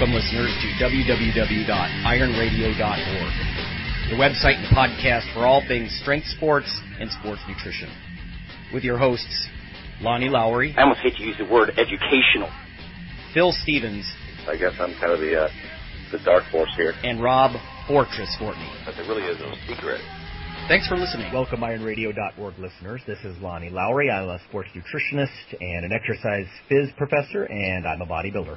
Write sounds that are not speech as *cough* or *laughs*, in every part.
Welcome, listeners, to www.ironradio.org, the website and podcast for all things strength sports and sports nutrition. With your hosts, Lonnie Lowery. I almost hate to use the word educational. Phil Stevens. I guess I'm kind of the uh, the dark horse here. And Rob Fortress Fortney. But there really is no secret. Thanks for listening. Welcome, IronRadio.org listeners. This is Lonnie Lowery. I'm a sports nutritionist and an exercise phys professor, and I'm a bodybuilder.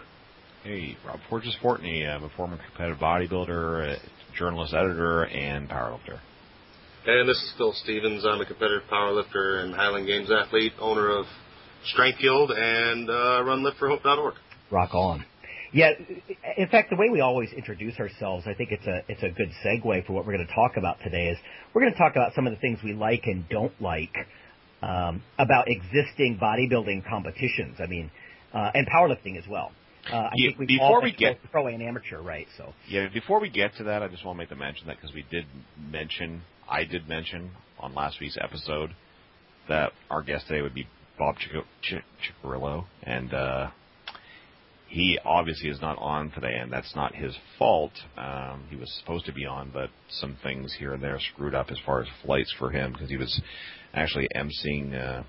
Hey, Rob Fortress Fortney. I'm a former competitive bodybuilder, journalist, editor, and powerlifter. And this is Phil Stevens. I'm a competitive powerlifter and Highland Games athlete, owner of Strength Guild, and uh, run liftforhope.org. Rock on. Yeah, in fact, the way we always introduce ourselves, I think it's a it's a good segue for what we're going to talk about today. Is we're going to talk about some of the things we like and don't like um, about existing bodybuilding competitions. I mean, uh, and powerlifting as well. Uh, I yeah, think we before we get pro and amateur, right? So yeah, before we get to that, I just want to make the mention that because we did mention, I did mention on last week's episode that our guest today would be Bob Cicherillo, and uh, he obviously is not on today, and that's not his fault. Um, he was supposed to be on, but some things here and there screwed up as far as flights for him because he was actually emceeing uh,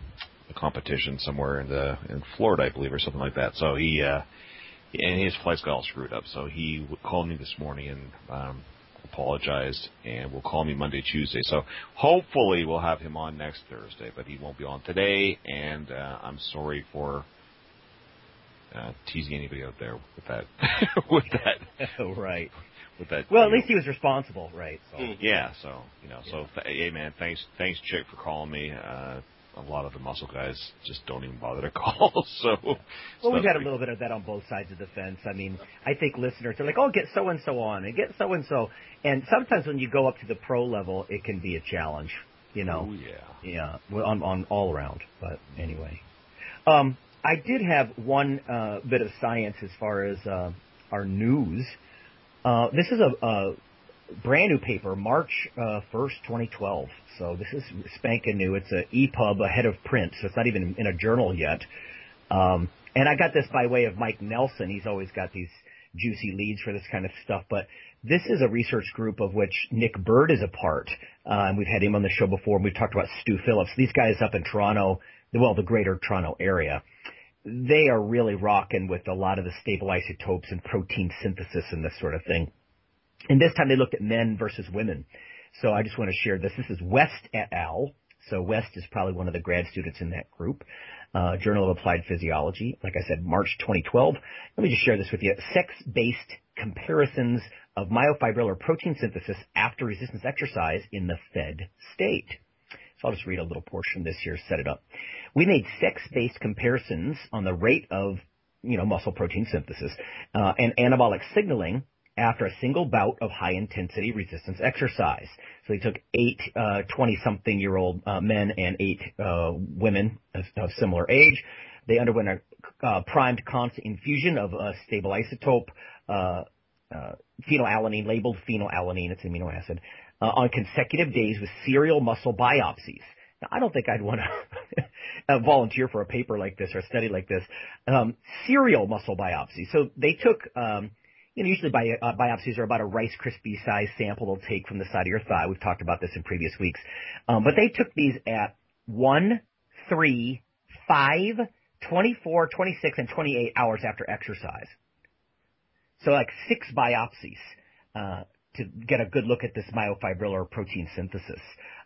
a competition somewhere in the in Florida, I believe, or something like that. So he. Uh, and his flights got all screwed up. So he called me this morning and um, apologized, and will call me Monday, Tuesday. So hopefully we'll have him on next Thursday, but he won't be on today. And uh, I'm sorry for uh, teasing anybody out there with that. *laughs* with that. *laughs* oh, right. With that. Well, at least he was responsible, right? So. Yeah. So you know. So th- hey, man, thanks, thanks, Chick, for calling me. Uh, a lot of the muscle guys just don't even bother to *laughs* call. So, well, we've had a little bit of that on both sides of the fence. I mean, I think listeners are like, "Oh, get so and so on, and get so and so," and sometimes when you go up to the pro level, it can be a challenge. You know, oh, yeah, yeah, on on all around. But anyway, um, I did have one uh, bit of science as far as uh, our news. Uh, this is a, a brand new paper, March uh, 1st, 2012. So this is spanking new. It's an EPUB ahead of print, so it's not even in a journal yet. Um, and I got this by way of Mike Nelson. He's always got these juicy leads for this kind of stuff. But this is a research group of which Nick Burd is a part. Uh, and we've had him on the show before. And we've talked about Stu Phillips. These guys up in Toronto, well, the greater Toronto area. They are really rocking with a lot of the stable isotopes and protein synthesis and this sort of thing. And this time they looked at men versus women. So I just want to share this. This is West et al. So West is probably one of the grad students in that group. Uh, Journal of Applied Physiology. Like I said, March 2012. Let me just share this with you. Sex-based comparisons of myofibrillar protein synthesis after resistance exercise in the fed state. So I'll just read a little portion this here, set it up. We made sex-based comparisons on the rate of, you know, muscle protein synthesis uh, and anabolic signaling after a single bout of high intensity resistance exercise. So they took eight 20 uh, something year old uh, men and eight uh, women of, of, similar age. They underwent a uh, primed constant infusion of a stable isotope, uh, phenylalanine, labeled phenylalanine, it's an amino acid, on consecutive days with serial muscle biopsies. Now, I don't think I'd want to *laughs* volunteer for a paper like this or a study like this. Um, serial muscle biopsy. So they took um, you know, usually bi- uh, biopsies are about a Rice Krispie size sample they'll take from the side of your thigh. We've talked about this in previous weeks. Um, but they took these at 1, 3, 5, 24, 26, and 28 hours after exercise. So like six biopsies uh, to get a good look at this myofibrillar protein synthesis.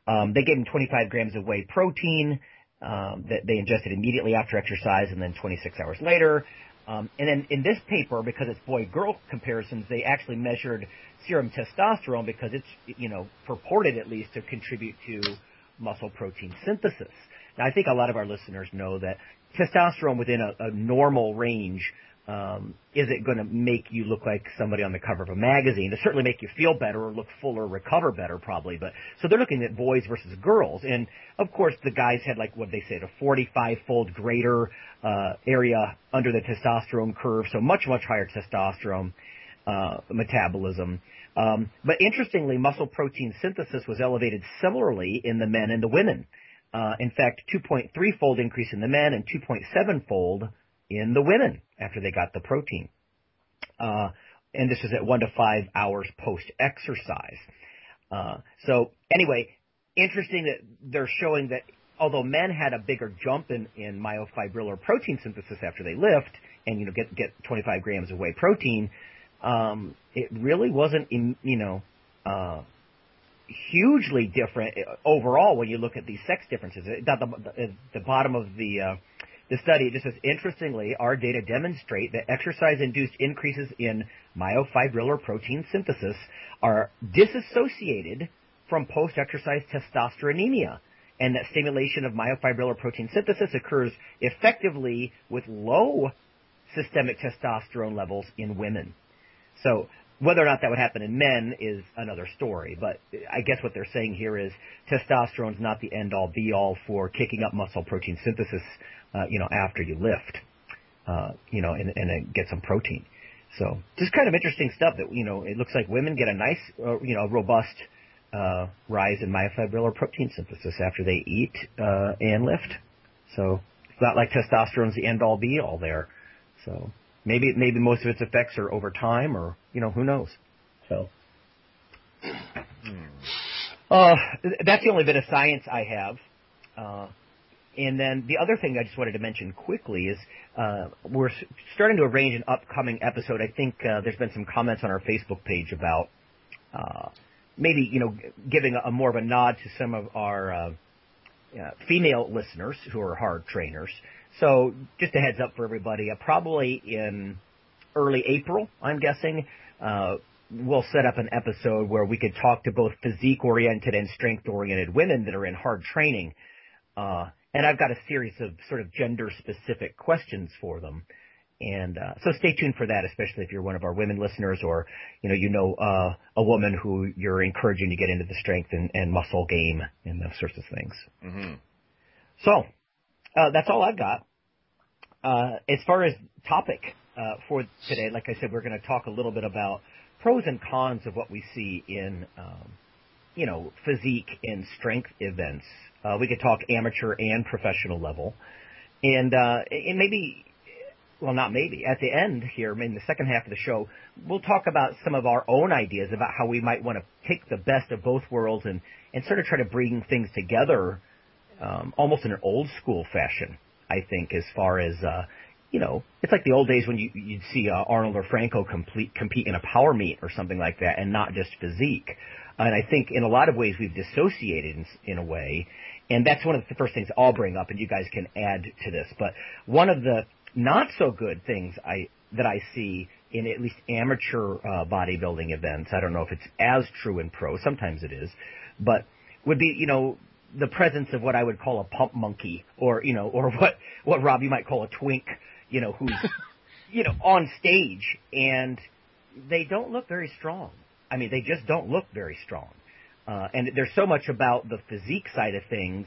Um, they gave them 25 grams of whey protein um, that they ingested immediately after exercise and then 26 hours later. Um, and then in this paper, because it's boy-girl comparisons, they actually measured serum testosterone because it's, you know, purported at least to contribute to muscle protein synthesis. Now, I think a lot of our listeners know that testosterone within a, a normal range um, is it going to make you look like somebody on the cover of a magazine? To certainly make you feel better or look fuller, recover better, probably. But so they're looking at boys versus girls, and of course the guys had like what they said a 45-fold greater uh, area under the testosterone curve, so much much higher testosterone uh, metabolism. Um, but interestingly, muscle protein synthesis was elevated similarly in the men and the women. Uh, in fact, 2.3 fold increase in the men and 2.7 fold in the women after they got the protein. uh, and this is at one to five hours post exercise. Uh, so anyway, interesting that they're showing that although men had a bigger jump in, in myofibrillar protein synthesis after they lift and you know get get 25 grams of whey protein, um, it really wasn't you know uh, hugely different overall when you look at these sex differences. At the, the bottom of the uh, the study, just says, interestingly, our data demonstrate that exercise-induced increases in myofibrillar protein synthesis are disassociated from post-exercise testosteronemia, and that stimulation of myofibrillar protein synthesis occurs effectively with low systemic testosterone levels in women. So whether or not that would happen in men is another story, but I guess what they're saying here is testosterone is not the end all be all for kicking up muscle protein synthesis, uh, you know, after you lift, uh, you know, and, and get some protein. So just kind of interesting stuff that, you know, it looks like women get a nice, uh, you know, robust, uh, rise in myofibrillar protein synthesis after they eat, uh, and lift. So it's not like testosterone's the end all be all there. So Maybe maybe most of its effects are over time, or you know, who knows? So, hmm. uh, that's the only bit of science I have. Uh, and then the other thing I just wanted to mention quickly is uh, we're starting to arrange an upcoming episode. I think uh, there's been some comments on our Facebook page about uh, maybe you know giving a, a more of a nod to some of our uh, uh, female listeners who are hard trainers. So just a heads up for everybody, uh, probably in early April, I'm guessing, uh, we'll set up an episode where we could talk to both physique oriented and strength oriented women that are in hard training. Uh, and I've got a series of sort of gender specific questions for them. And uh, so stay tuned for that, especially if you're one of our women listeners, or you know you know uh, a woman who you're encouraging to get into the strength and, and muscle game and those sorts of things. Mm-hmm. So uh, that's all I've got. Uh, as far as topic uh, for today, like I said, we're going to talk a little bit about pros and cons of what we see in, um, you know, physique and strength events. Uh, we could talk amateur and professional level, and uh, and maybe, well, not maybe. At the end here, in the second half of the show, we'll talk about some of our own ideas about how we might want to take the best of both worlds and and sort of try to bring things together, um, almost in an old school fashion. I think, as far as uh, you know, it's like the old days when you you'd see uh, Arnold or Franco complete compete in a power meet or something like that, and not just physique. And I think in a lot of ways we've dissociated in, in a way, and that's one of the first things I'll bring up, and you guys can add to this. But one of the not so good things I that I see in at least amateur uh, bodybuilding events, I don't know if it's as true in pro, sometimes it is, but would be you know the presence of what I would call a pump monkey, or you know, or what what Rob you might call a twink, you know, who's *laughs* you know on stage and they don't look very strong. I mean, they just don't look very strong. Uh, and there's so much about the physique side of things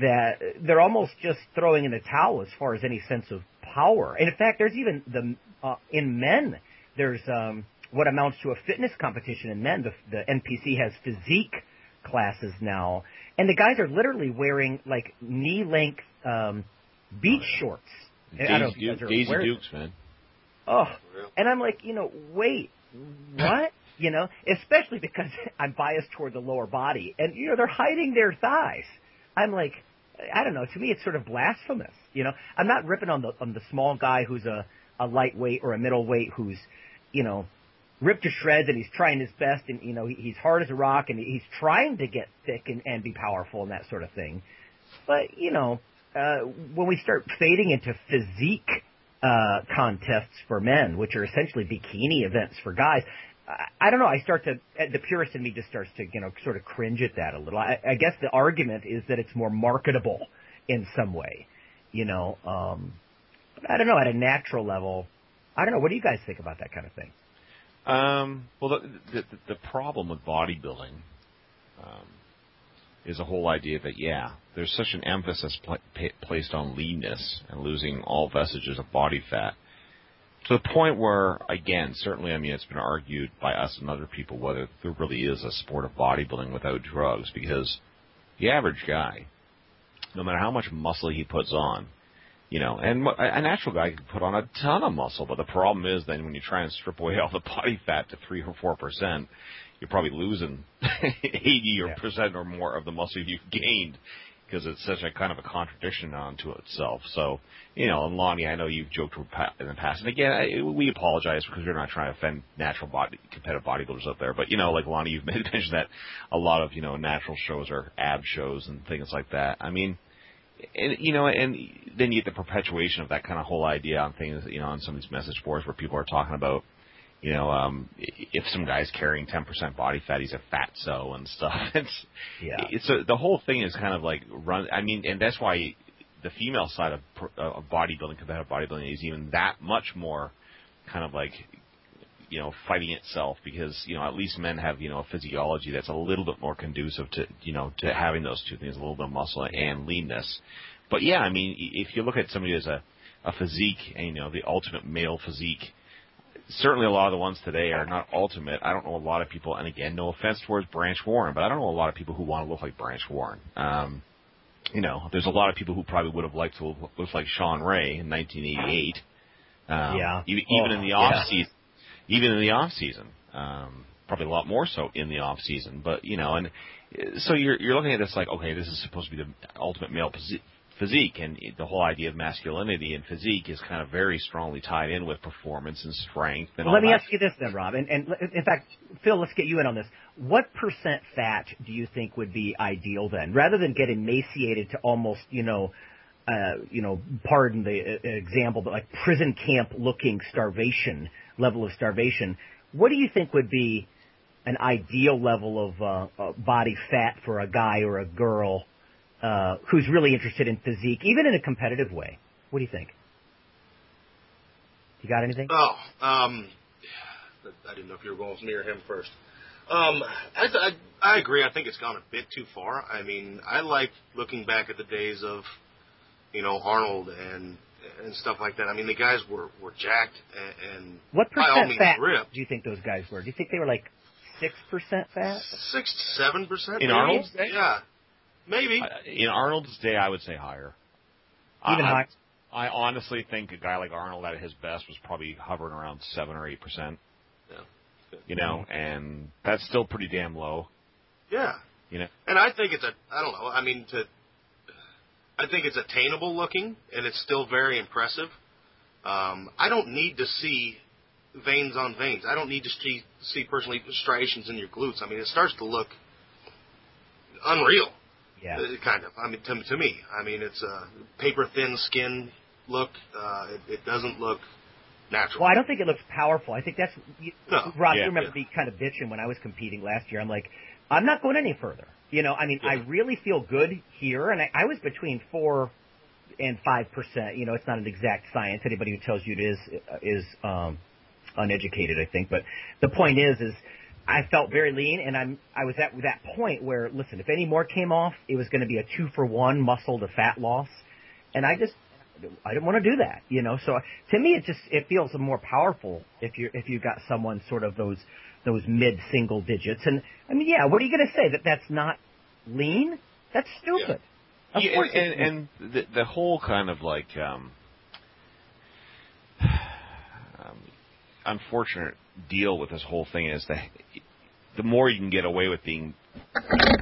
that they're almost just throwing in the towel as far as any sense of power. And in fact, there's even the uh, in men there's um, what amounts to a fitness competition in men. The, the NPC has physique classes now, and the guys are literally wearing like knee length um, beach shorts. Daisy, Duke, Daisy Dukes, man. Oh, and I'm like, you know, wait, what? *laughs* you know, especially because *laughs* I'm biased toward the lower body, and you know they're hiding their thighs. I'm like, I don't know. To me, it's sort of blasphemous. You know, I'm not ripping on the on the small guy who's a a lightweight or a middleweight who's, you know, ripped to shreds and he's trying his best and you know he's hard as a rock and he's trying to get thick and, and be powerful and that sort of thing. But you know, uh, when we start fading into physique uh, contests for men, which are essentially bikini events for guys, I, don't know. I start to the purist in me just starts to you know sort of cringe at that a little. I, I guess the argument is that it's more marketable in some way, you know. Um, I don't know at a natural level. I don't know. What do you guys think about that kind of thing? Um, well, the, the, the problem with bodybuilding um, is the whole idea that yeah, there's such an emphasis pl- placed on leanness and losing all vestiges of body fat to the point where, again, certainly, I mean, it's been argued by us and other people whether there really is a sport of bodybuilding without drugs because the average guy, no matter how much muscle he puts on, You know, and a natural guy can put on a ton of muscle, but the problem is then when you try and strip away *laughs* all the body fat to three or four percent, you're probably losing *laughs* eighty or percent or more of the muscle you've gained because it's such a kind of a contradiction unto itself. So, you know, and Lonnie, I know you've joked in the past, and again, I, we apologize because we're not trying to offend natural body competitive bodybuilders out there. But you know, like Lonnie, you've *laughs* mentioned that a lot of you know natural shows are ab shows and things like that. I mean, and you know, and then you get the perpetuation of that kind of whole idea on things, you know, on some of these message boards where people are talking about you know, um, if some guy's carrying 10% body fat, he's a fatso and stuff. *laughs* It's, yeah. It's a, the whole thing is kind of like run. I mean, and that's why the female side of, of bodybuilding, competitive bodybuilding, is even that much more kind of like, you know, fighting itself because you know at least men have you know a physiology that's a little bit more conducive to you know to having those two things, a little bit of muscle and leanness. But yeah, I mean, if you look at somebody as a a physique and you know the ultimate male physique certainly a lot of the ones today are not ultimate. I don't know a lot of people, and again, no offense towards Branch Warren, but I don't know a lot of people who want to look like Branch Warren. Um, you know, there's a lot of people who probably would have liked to look like Shawn Ray in 1988. Um, yeah. Even, even in the off yeah. season, even in the off season, um, probably a lot more so in the off season. But you know, and so you're you're looking at this like, okay, this is supposed to be the ultimate male physique and the whole idea of masculinity and physique is kind of very strongly tied in with performance and strength and well, let me that. ask you this then rob and, and in fact phil let's get you in on this what percent fat do you think would be ideal then rather than get emaciated to almost you know uh, you know, pardon the uh, example, but like prison camp looking starvation level of starvation. What do you think would be an ideal level of uh, uh, body fat for a guy or a girl uh, who's really interested in physique, even in a competitive way. What do you think? You got anything? Oh, um, I didn't know if you were going with me or him first. Um, I, I, I agree. I think it's gone a bit too far. I mean, I like looking back at the days of, you know, Arnold and and stuff like that. I mean, the guys were were jacked and, and what percent by all means fat ripped. do you think those guys were? Do you think they were like six percent fat? Six to seven percent in Arnold's day. Yeah, Maybe. in Arnold's day, I would say higher. Even I, high. I honestly think a guy like Arnold at his best was probably hovering around seven or eight percent. Yeah. You know, and that's still pretty damn low. Yeah. You know. And I think it's a I don't know, I mean to I think it's attainable looking and it's still very impressive. Um, I don't need to see veins on veins. I don't need to see see personally striations in your glutes. I mean, it starts to look unreal. Yeah. Uh, kind of. I mean, to, to me, I mean, it's a paper thin skin look. Uh, it, it doesn't look natural. Well, I don't think it looks powerful. I think that's you, No. Rob. Yeah. you remember Yeah. me kind of bitching when I was competing last year. I'm like, I'm not going any further. You know, I mean, I really feel good here, and I, I was between four and five percent. You know, it's not an exact science. Anybody who tells you it is is um, uneducated, I think. But the point is, is I felt very lean, and I'm I was at that point where, listen, if any more came off, it was going to be a two for one muscle to fat loss, and I just I didn't want to do that, you know. So to me, it just it feels more powerful if you if you got someone sort of those those mid single digits, and I mean, yeah, what are you going to say that that's not lean? That's stupid. Of Yeah, course, and, and, and the, the whole kind of like um, um, unfortunate deal with this whole thing is that the more you can get away with being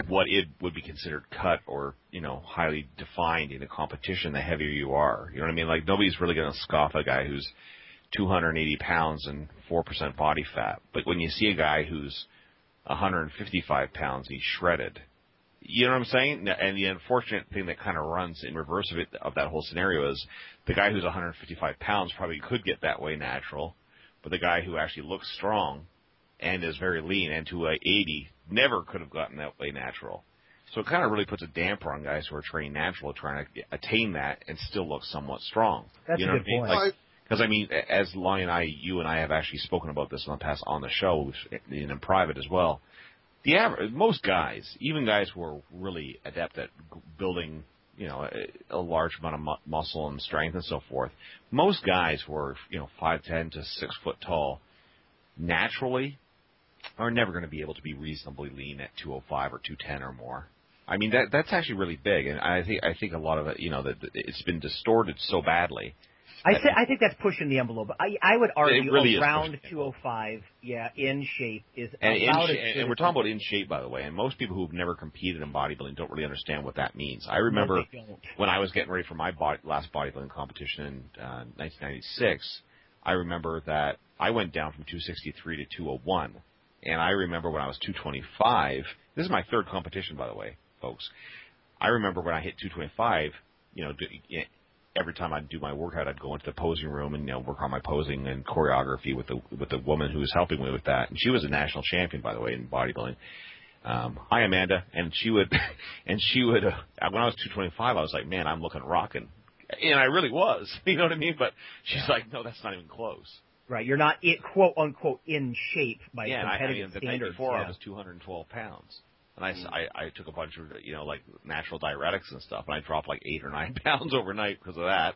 what it would be considered cut or you know highly defined in a competition, the heavier you are. You know what I mean? Like nobody's really going to scoff at a guy who's 280 pounds and four percent body fat, but when you see a guy who's 155 pounds, he's shredded. You know what I'm saying? And the unfortunate thing that kind of runs in reverse of it of that whole scenario is the guy who's 155 pounds probably could get that way natural, but the guy who actually looks strong and is very lean and to a 80 never could have gotten that way natural. So it kind of really puts a damper on guys who are training natural, trying to attain that and still look somewhat strong. That's you a know good what I mean? point. Like, because I mean, as Lonnie and I, you and I have actually spoken about this in the past on the show and in private as well. The average, most guys, even guys who are really adept at building, you know, a, a large amount of mu- muscle and strength and so forth, most guys who are, you know, five ten to six foot tall, naturally, are never going to be able to be reasonably lean at 205 or 210 or more. I mean that that's actually really big, and I think I think a lot of it, you know, that that it's been distorted so badly. I say, I think that's pushing the envelope. I I would argue really around pushing the envelope. 205, yeah, in shape is And, in about sha- as and we're talking about in shape, by the way. And most people who've never competed in bodybuilding don't really understand what that means. I remember No, when I was getting ready for my body, last bodybuilding competition in uh, 1996, I remember that I went down from 263 to 201. And I remember when I was 225, this is my third competition, by the way, folks. I remember when I hit 225, you know, every time I'd do my workout, I'd go into the posing room and, you know, work on my posing and choreography with the, with the woman who was helping me with that. And she was a national champion, by the way, in bodybuilding um, hi Amanda, and she would, *laughs* and she would. Uh, when I was 225, I was like, man, I'm looking rocking, and I really was. *laughs* You know what I mean? But she's like, no, that's not even close. Right, you're not it, quote unquote in shape by yeah, and I, I competitive mean, the night standards. before yeah. I was 212 pounds, and i, i, i took a bunch of you know like natural diuretics and stuff, and I dropped like eight or nine *laughs* pounds overnight because of that,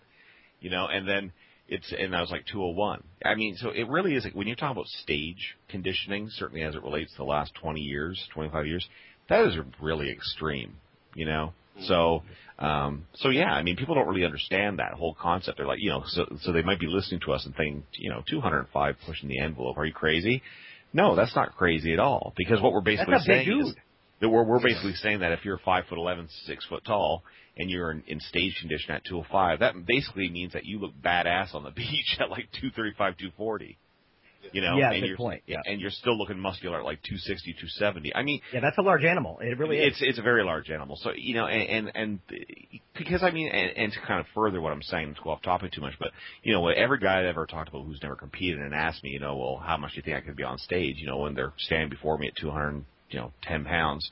you know, and then. It's and I was like 201. I mean, so it really is like when you're talking about stage conditioning, certainly as it relates to the last 20 years, 25 years, that is really extreme, you know. So, um, so yeah, I mean, people don't really understand that whole concept. They're like, you know, so so they might be listening to us and thinking, you know, 205 pushing the envelope. Are you crazy? No, that's not crazy at all. Because what we're basically saying is. That we're we're basically saying that if you're five foot eleven, six foot tall, and you're in, in stage condition at 205, that basically means that you look badass on the *laughs* beach at like 235, 240. You know, Yeah, and good you're, point, yeah. and you're still looking muscular at like 260, 270. I mean, Yeah, that's a large animal. It really is. it's it's a very large animal. So you know, and and, and because I mean, and, and to kind of further what I'm saying, to go off topic too much, but you know, every guy I've ever talked about who's never competed and asked me, you know, well, how much do you think I could be on stage? You know, when they're standing before me at 200, you know, 10 pounds.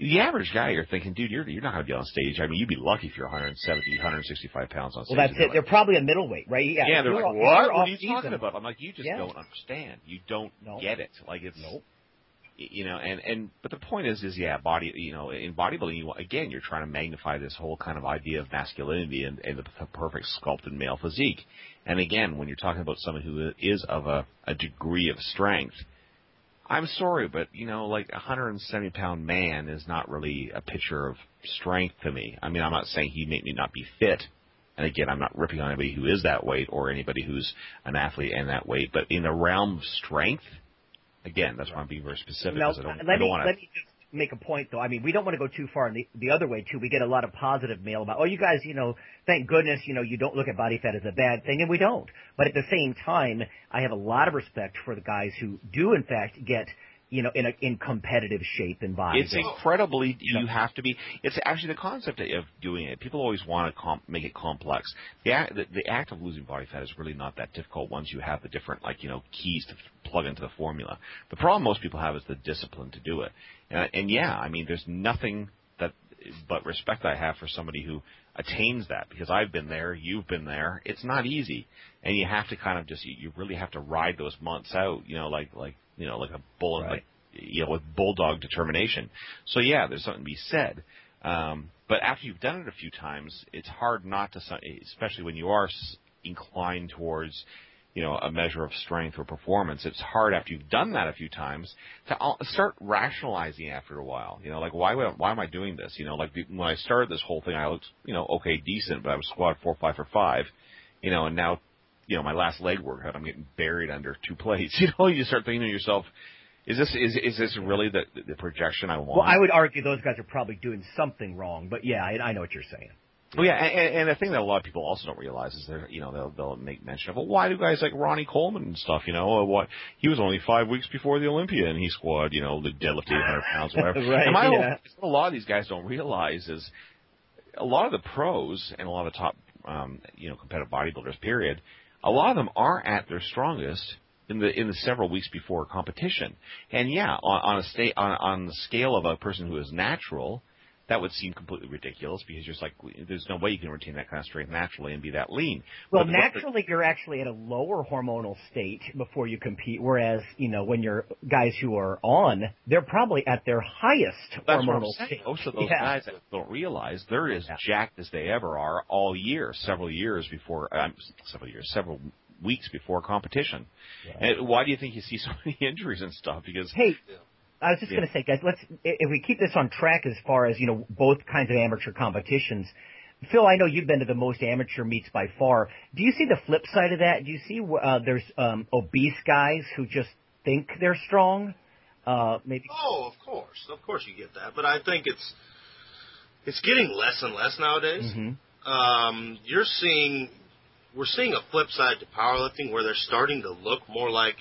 The average guy, you're thinking, dude, you're you're not going to be on stage. I mean, you'd be lucky if you're 170, 165 pounds on stage. well, that's it. They're probably a middleweight, right? Yeah, yeah, they're like, off- what? What are you talking about? I'm like, you just Yeah. don't understand. You don't No. get it. Like it's Nope. you know, and and but the point is, is yeah, body. You know, in bodybuilding, you again, you're trying to magnify this whole kind of idea of masculinity and, and the perfect sculpted male physique. And again, when you're talking about someone who is of a, a degree of strength, I'm sorry, but you know, like a 170 pound man is not really a picture of strength to me. I mean, I'm not saying he may me not be fit. And again, I'm not ripping on anybody who is that weight or anybody who's an athlete and that weight, but in the realm of strength, again, that's why I'm being very specific. Now, I don't, let I don't me want let me just make a point though. I mean, we don't want to go too far in the the other way too. We get a lot of positive mail about, oh, you guys, you know, thank goodness, you know, you don't look at body fat as a bad thing, and we don't. But at the same time, I have a lot of respect for the guys who do in fact get, you know, in a in competitive shape and body. It's incredibly. You have to be. It's actually the concept of doing it. People always want to comp, make it complex. The act, the, the act of losing body fat is really not that difficult once you have the different, like you know, keys to plug into the formula. The problem most people have is the discipline to do it. And, and yeah, I mean, there's nothing that but respect I have for somebody who attains that because I've been there, you've been there. It's not easy, and you have to kind of just you, you really have to ride those months out. You know, like like you know, like a bull, Right. like you know, with bulldog determination. So yeah, there's something to be said. Um, but after you've done it a few times, it's hard not to, especially when you are inclined towards, you know, a measure of strength or performance. It's hard after you've done that a few times to start rationalizing after a while. You know, like why would, why am I doing this? You know, like when I started this whole thing, I looked, you know, okay, decent, but I was squat four, five for five, you know, and now, you know, my last leg workout, I'm getting buried under two *laughs* plates. You know, you start thinking to yourself, is this is is this really the the projection I want? well, I would argue those guys are probably doing something wrong. But yeah, I, I know what you're saying. Well, yeah, and, and the thing that a lot of people also don't realize is they're, you know, they'll they'll make mention of, well, why do guys like Ronnie Coleman and stuff, you know, what? He was only five weeks before the Olympia and he squatted, you know, the deadlift 800 *laughs* pounds, whatever. Right, and my whole, yeah. what a lot of these guys don't realize is a lot of the pros and a lot of the top, um, you know, competitive bodybuilders, period, a lot of them are at their strongest in the in the several weeks before competition. And yeah, on, on a sta- on, on the scale of a person who is natural, that would seem completely ridiculous because you're just like, there's no way you can retain that kind of strength naturally and be that lean. Well, But what the- naturally, you're actually at a lower hormonal state before you compete, whereas you know when you're guys who are on, they're probably at their highest That's what I'm hormonal state. Most of those Yeah. guys that don't realize they're as Yeah. jacked as they ever are all year, several years before, um, several years, several weeks before competition. And why do you think you see so many *laughs* injuries and stuff? Because Hey, I was just Yeah. going to say, guys, let's if we keep this on track as far as you know both kinds of amateur competitions. Phil, I know you've been to the most amateur meets by far. Do you see the flip side of that? Do you see uh, there's um, obese guys who just think they're strong? Uh, maybe. Oh, of course, of course you get that, but I think it's it's getting less and less nowadays. hmm Um, you're seeing we're seeing a flip side to powerlifting where they're starting to look more like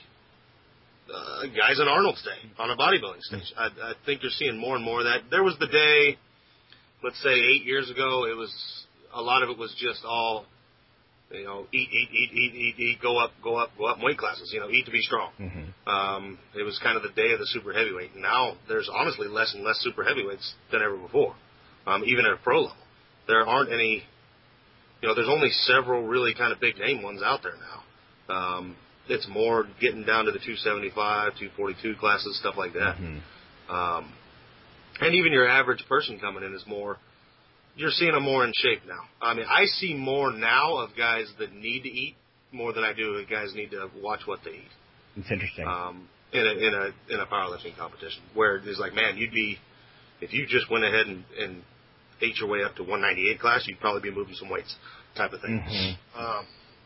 uh, guys in Arnold's day on a bodybuilding stage. I, I think you're seeing more and more of that. There was the day, let's say eight years ago, it was a lot of it was just all, you know, eat, eat, eat, eat, eat, eat, go up, go up, go up in weight classes. You know, eat to be strong. hmm Um, it was kind of the day of the super heavyweight. Now there's honestly less and less super heavyweights than ever before, um, even at a pro level. There aren't any, you know, there's only several really kind of big name ones out there now. Um, it's more getting down to the 275, 242 classes, stuff like that. hmm Um, and even your average person coming in is more, you're seeing them more in shape now. I mean, I see more now of guys that need to eat more than I do of guys need to watch what they eat It's interesting. um, in a in a in a powerlifting competition where it's like, man, you'd be if you just went ahead and, and ate your way up to 198 class, you'd probably be moving some weights, type of thing. Mhm. Um,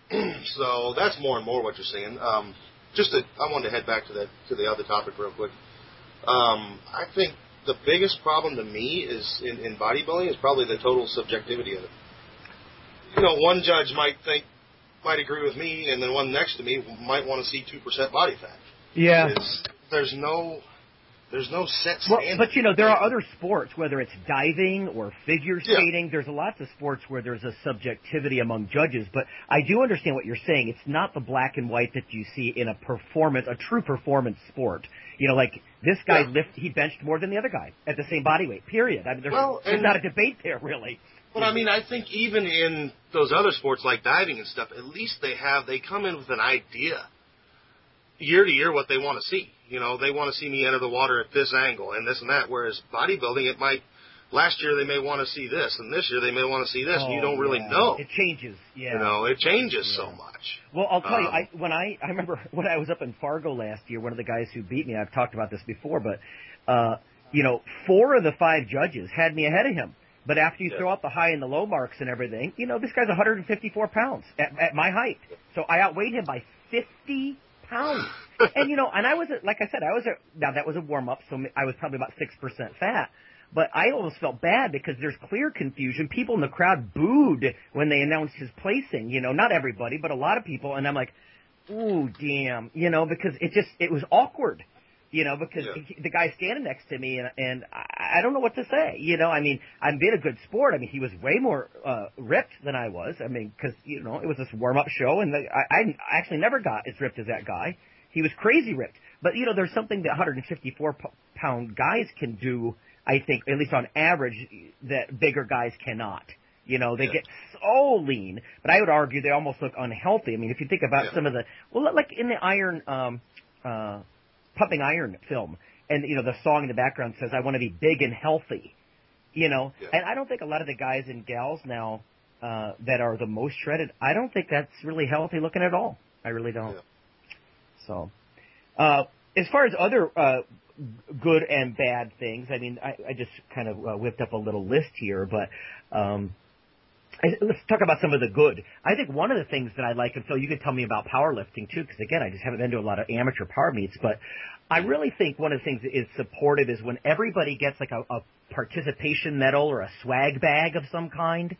*clears throat* so that's more and more what you're seeing. Um, just to, I wanted to head back to that to the other topic real quick. Um, I think the biggest problem to me is in, in bodybuilding is probably the total subjectivity of it. You know, one judge might think might agree with me, and then one next to me might want to see two percent body fat. yeah. It's, there's no there's no set Well, but you know, there are other sports, whether it's diving or figure Yeah. skating. There's lots of sports where there's a subjectivity among judges. But I do understand what you're saying. It's not the black and white that you see in a performance, a true performance sport. You know, like this guy Yeah. lift, he benched more than the other guy at the same body weight. Period. I mean, there's, Well, there's not a debate there, really. But I mean, I think even in those other sports like diving and stuff, at least they have they come in with an idea year to year what they want to see. You know, they want to see me enter the water at this angle and this and that. Whereas bodybuilding, it might last year they may want to see this, and this year they may want to see this, and you Oh, don't really yeah. know. It changes. Yeah. You know, it changes so much. Well, I'll tell you, Um, I when I I remember *laughs* when I was up in Fargo last year, one of the guys who beat me, I've talked about this before, but uh, you know, four of the five judges had me ahead of him. But after you Yeah. throw out the high and the low marks and everything, you know, this guy's 154 pounds at, at my height, so I outweighed him by 50 pounds. *laughs* and you know, and I was at, like I said, I was at, now that was a warm up, so I was probably about six percent fat. But I almost felt bad because there's clear confusion. People in the crowd booed when they announced his placing. You know, not everybody, but a lot of people. And I'm like, ooh, damn. You know, because it just it was awkward. You know, because Yeah. he, the guy's standing next to me, and and I, I don't know what to say. You know, I mean, I'm being a good sport. I mean, he was way more uh, ripped than I was. I mean, because you know, it was this warm up show, and the, I, I actually never got as ripped as that guy. He was crazy ripped. But you know, there's something that 154 pound guys can do. I think, at least on average, that bigger guys cannot. You know, they Yeah. get so lean, but I would argue they almost look unhealthy. I mean, if you think about Yeah. some of the, well, like in the Iron, um, uh, Pumping Iron film, and you know, the song in the background says, "I want to be big and healthy." You know, Yeah. and I don't think a lot of the guys and gals now uh, that are the most shredded, I don't think that's really healthy looking at all. I really don't. Yeah. So, uh, as far as other uh, good and bad things, I mean, I, I just kind of uh, whipped up a little list here, but um, I, let's talk about some of the good. I think one of the things that I like, and Phil, you could tell me about powerlifting too, because again, I just haven't been to a lot of amateur power meets, but I really think one of the things that is supportive is when everybody gets like a, a participation medal or a swag bag of some kind.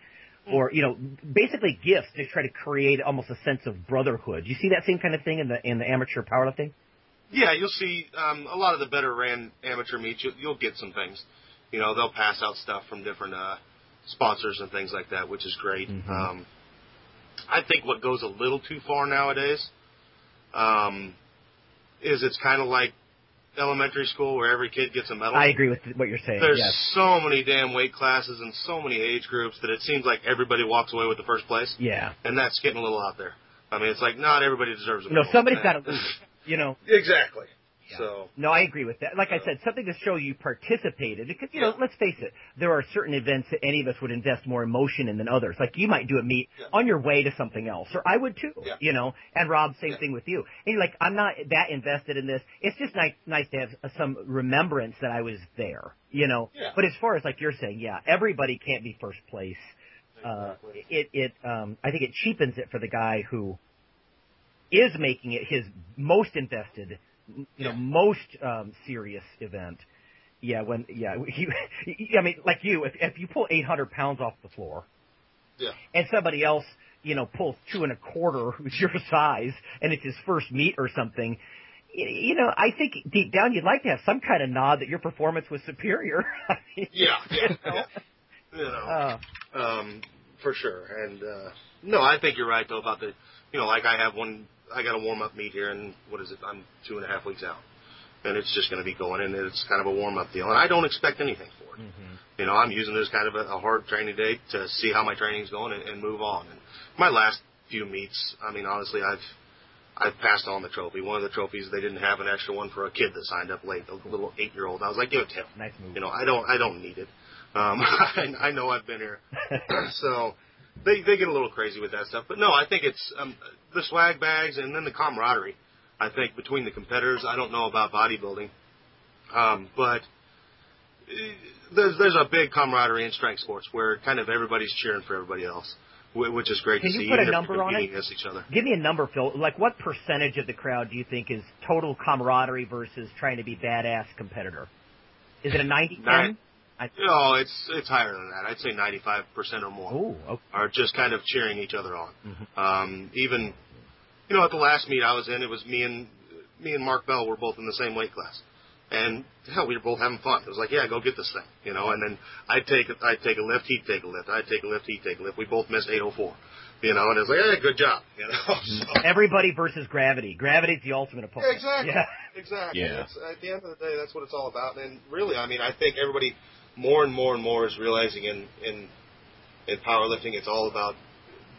Or you know, basically gifts to try to create almost a sense of brotherhood. You see that same kind of thing in the in the amateur powerlifting? Yeah, you'll see um, a lot of the better ran amateur meets. You'll, you'll get some things. You know, they'll pass out stuff from different uh, sponsors and things like that, which is great. Mhm. Um, I think what goes a little too far nowadays um, is it's kind of like elementary school where every kid gets a medal. I agree with what you're saying. There's yes. so many damn weight classes and so many age groups that it seems like everybody walks away with the first place, Yeah. and that's getting a little out there. I mean, it's like not everybody deserves a medal. No, somebody's *laughs* got to lose. You know. Exactly. Yeah. So No, I agree with that. Like I said, something to show you participated. Because, you know, let's face it, there are certain events that any of us would invest more emotion in than others. Like you might do a meet Yeah. on your way to something else, or I would too, Yeah. you know, and Rob, same Yeah. thing with you. And like, I'm not that invested in this. It's just nice, nice to have some remembrance that I was there, you know. Yeah. But as far as like you're saying, yeah, everybody can't be first place. Uh, it, it, um, I think it cheapens it for the guy who is making it his most invested, you know, Yeah. most um, serious event. Yeah, when yeah, *laughs* he, I mean, like you, if if you pull 800 pounds off the floor, yeah, and somebody else, you know, pulls two and a quarter, *laughs* who's your size, and it's his first meet or something. You know, I think deep down you'd like to have some kind of nod that your performance was superior. I *laughs* mean, yeah, you yeah. know? You know, Uh, um, for sure. And uh, no, I think you're right though about the, you know, like I have one. I got a warm up meet here, and what is it? I'm two and a half weeks out, and it's just going to be going, and it's kind of a warm up deal, and I don't expect anything for it. You know, I'm using it as kind of a, a hard training day to see how my training's going and, and move on. And my last few meets, I mean, honestly, I've I've passed on the trophy. One of the trophies they didn't have an extra one for a kid that signed up late, a little eight year old. I was like, give it to him. nice move. You know, I don't I don't need it. Um, *laughs* I, I know I've been here, *laughs* so they they get a little crazy with that stuff. But no, I think it's um, the swag bags and then the camaraderie. I think between the competitors, I don't know about bodybuilding, um, but eh, there's there's a big camaraderie in strength sports where kind of everybody's cheering for everybody else, which is great Can to you see. put a number on it? against each other. Give me a number, Phil. Like, what percentage of the crowd do you think is total camaraderie versus trying to be badass competitor? Is it a 90 Nine. 10? No, it's it's higher than that. I'd say 95 percent or more. Oh, okay. are just kind of cheering each other on. Mhm. Um, even, you know, at the last meet I was in, it was me and me and Mark Bell were both in the same weight class, and hell, we were both having fun. It was like, yeah, go get this thing, you know. And then I'd take I'd take a lift, he'd take a lift, I'd take a lift, he'd take a lift. We both missed 804, you know, and it was like, hey, good job, you know. *laughs* So, Everybody versus gravity. Gravity's the ultimate opponent. Exactly. Yeah. Exactly. Yeah. It's, at the end of the day, that's what it's all about. And really, I mean, I think everybody more and more and more is realizing in in in powerlifting, it's all about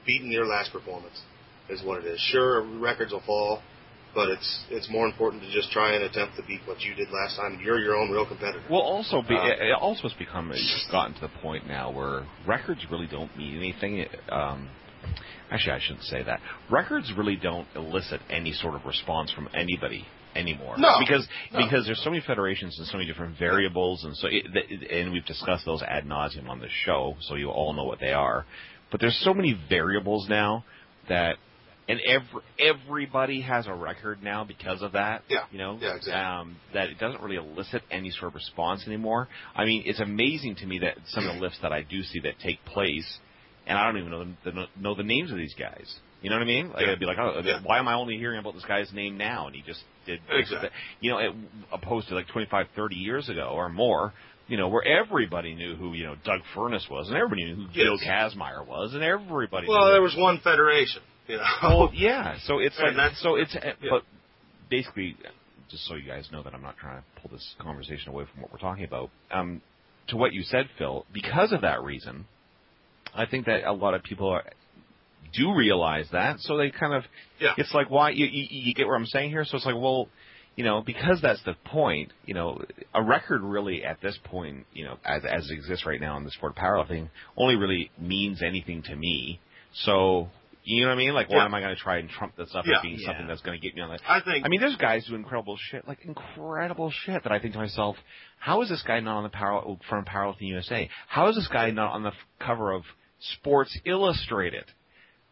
beating your last performance, is what it is. Sure, records will fall, but it's it's more important to just try and attempt to beat what you did last time. You're your own real competitor. Well, also, be, Uh, it it also has become it's gotten to the point now where records really don't mean anything. Um, actually, I shouldn't say that. Records really don't elicit any sort of response from anybody anymore. No. because No. because there's so many federations and so many different variables, and so it, and we've discussed those ad nauseum on this show, so you all know what they are. But there's so many variables now that. And every, everybody has a record now because of that. Yeah. You know, Yeah, exactly. um, that it doesn't really elicit any sort of response anymore. I mean, it's amazing to me that some of the lifts that I do see that take place, and I don't even know the, know the names of these guys. You know what I mean? Like Yeah. I'd be like, oh, Yeah. why am I only hearing about this guy's name now? And he just did Exactly. You know, it, opposed to like 25, 30 years ago or more. You know, where everybody knew who you know Doug Furnas was, and everybody knew who Yes. Joe Kazmaier was, and everybody. Well, there was one federation, you know. well, yeah. So it's And like so it's yeah. but basically, just so you guys know that I'm not trying to pull this conversation away from what we're talking about. Um, to what you said, Phil, because of that reason, I think that a lot of people are, do realize that. So they kind of, Yeah. it's like why you, you you get what I'm saying here. So it's like well. You know, because that's the point. You know, a record really at this point, you know, as as it exists right now in the sport of powerlifting, only really means anything to me. So, you know what I mean? Like, why Yeah. am I going to try and trump this up Yeah. as being something that's going to get me on the? I think. I mean, there's guys do incredible shit, like incredible shit, that I think to myself, how is this guy not on the power from Powerlifting USA? How is this guy not on the cover of Sports Illustrated?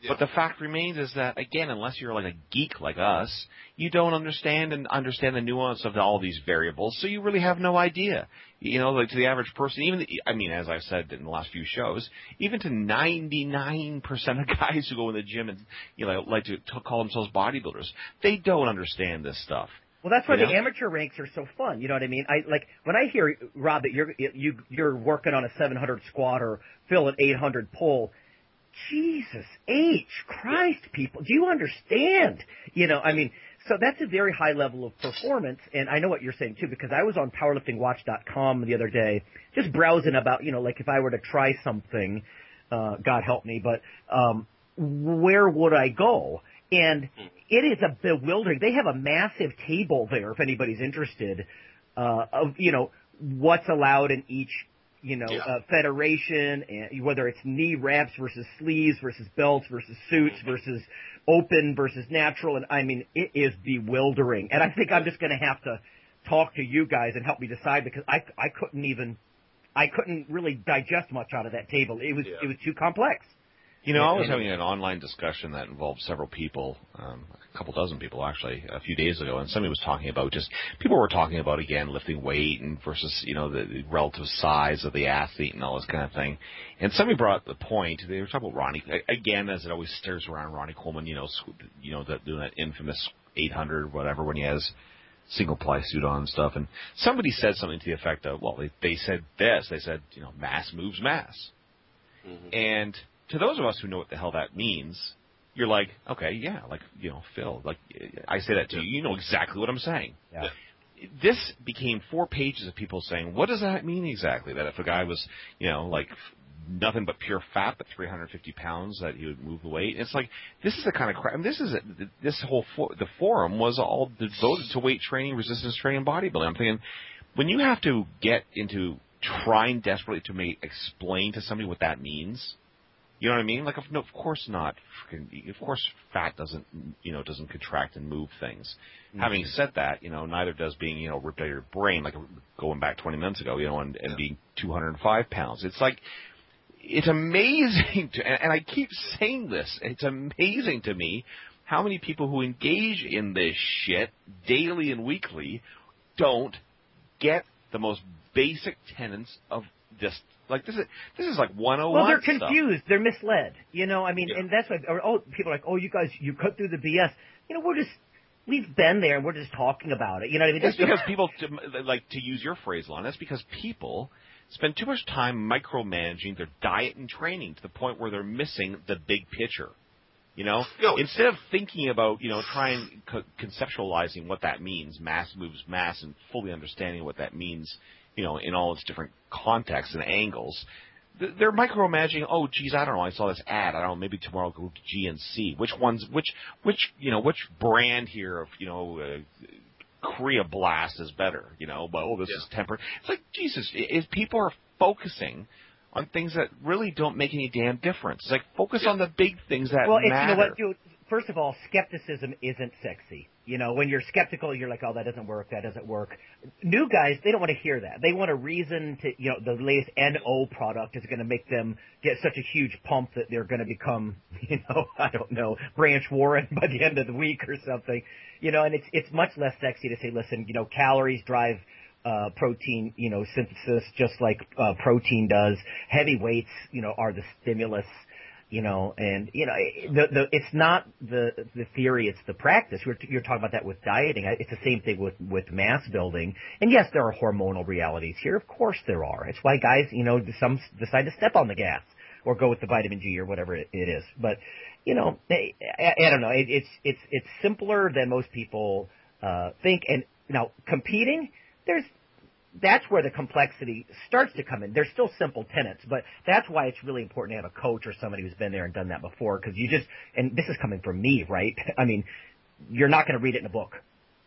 Yeah. But the fact remains is that again, unless you're like a geek like us, you don't understand and understand the nuance of all these variables, so you really have no idea. You know, like to the average person, even the, I mean, as I've said in the last few shows, even to 99% of *laughs* guys who go in the gym and you know like to, to call themselves bodybuilders, they don't understand this stuff. Well, that's why You the amateur ranks are so fun. You know what I mean? I like when I hear Rob that you're you you're working on a 700 squat or Phil an 800 pull. Jesus H Christ, people, do you understand? You know, I mean, so that's a very high level of performance, and I know what you're saying too because I was on PowerliftingWatch.com the other day, just browsing about, you know, like if I were to try something, uh, God help me, but um, where would I go? and it is a bewildering. They have a massive table there if anybody's interested uh, of you know what's allowed in each you know Yeah. uh, federation, and whether it's knee wraps versus sleeves versus belts versus suits versus open versus natural, and I mean it is bewildering. And I think I'm just going to have to talk to you guys and help me decide because I I couldn't even I couldn't really digest much out of that table. It was Yeah. it was too complex. You know, I was having an online discussion that involved several people, um, a couple dozen people actually, a few days ago, and somebody was talking about just people were talking about again lifting weight and versus you know the, relative size of the athlete and all this kind of thing. And somebody brought the point they were talking about Ronnie again, as it always stirs around Ronnie Coleman, you know, you know that doing that infamous 800 or whatever when he has single ply suit on and stuff. And somebody said something to the effect of, well, they, they said this, they said you know mass moves mass. And to those of us who know what the hell that means, you're like, okay, yeah, like you know, Phil, like I say that to you, you know exactly what I'm saying. Yeah. This became four pages of people saying, what does that mean exactly? That if a guy was, you know, like nothing but pure fat, but 350 pounds, that he would move the weight. It's like this is the kind of crap. I mean, this is a, this whole for, the forum was all devoted to weight training, resistance training, bodybuilding. I'm thinking when you have to get into trying desperately to make explain to somebody what that means. You know what I mean? Like, no, of course not. Of course, fat doesn't, you know, doesn't contract and move things. Mm-hmm. Having said that, you know, neither does being, you know, ripped out of your brain, like going back 20 minutes ago, you know, and, and being 205 pounds. It's like, it's amazing to, and, and I keep saying this, it's amazing to me how many people who engage in this shit daily and weekly don't get the most basic tenets of this. Like this is this is like 101 Well, they're stuff. confused. They're misled. You know, I mean, Yeah. and that's why. Or, oh, people are like, oh, you guys, you cut through the BS. You know, we're just we've been there and we're just talking about it. You know what I mean? That's because people, to- like to use your phrase, Lon, that's because people spend too much time micromanaging their diet and training to the point where they're missing the big picture. You know, Yo. instead of thinking about, you know, trying co- conceptualizing what that means, mass moves mass, and fully understanding what that means, you know, in all its different contexts and angles, they're micromanaging. Oh, geez, I don't know. I saw this ad. I don't know. Maybe tomorrow I'll go to GNC. Which ones? Which which you know? Which brand here of you know? Uh, Korea Blast is better, you know, but oh, this Yeah. is temper. It's like Jesus. i- If people are focusing on things that really don't make any damn difference, it's like focus Yeah. on the big things that well, matter. you know what? Dude, first of all, skepticism isn't sexy. You know, when you're skeptical, you're like, oh, that doesn't work. That doesn't work. New guys, they don't want to hear that. They want a reason to, you know, the latest NO product is going to make them get such a huge pump that they're going to become, *laughs* you know, I don't know, Branch Warren by the end of the week or something. You know, and it's it's much less sexy to say, listen, you know, calories drive uh, protein, you know, synthesis just like uh, protein does. Heavy weights, you know, are the stimulus you know, and you know, eh, the the it's not the the theory, it's the practice. You're you're talking about that with dieting. It's the same thing with with mass building. And yes, there are hormonal realities here. Of course there are. It's why guys, you know, some decide to step on the gas or go with the vitamin G or whatever it, it is. But you know, I, I, I don't know. It, it's it's it's simpler than most people uh, think. And now competing, there's that's where the complexity starts to come in. There's still simple tenets, but that's why it's really important to have a coach or somebody who's been there and done that before. Because you just, and this is coming from me, right? *laughs* I mean, you're not going to read it in a book.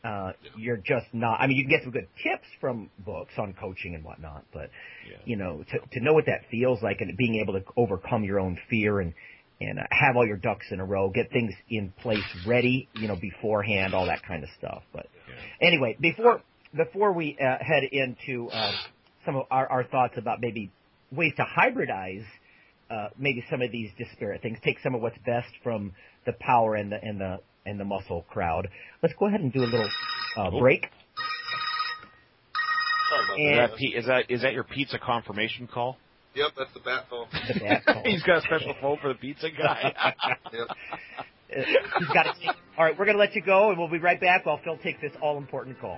Uh, you're just not. I mean, you can get some good tips from books on coaching and whatnot, but Yeah. you know, to to know what that feels like and being able to overcome your own fear and and uh, have all your ducks in a row, get things in place ready, you know, beforehand, all that kind of stuff. But anyway, before before we uh, head into uh, some of our, our thoughts about maybe ways to hybridize uh, maybe some of these disparate things, take some of what's best from the power and the and the and the muscle crowd. Let's go ahead and do a little uh, break. Sorry about Is And- that, Pe- is that is that your pizza confirmation call? Yep, that's the bat phone. The bat call. *laughs* He's got a special phone for the pizza guy. *laughs* Yep. Uh, he's got to take. All right, we're going to let you go, and we'll be right back while Phil takes this all important call.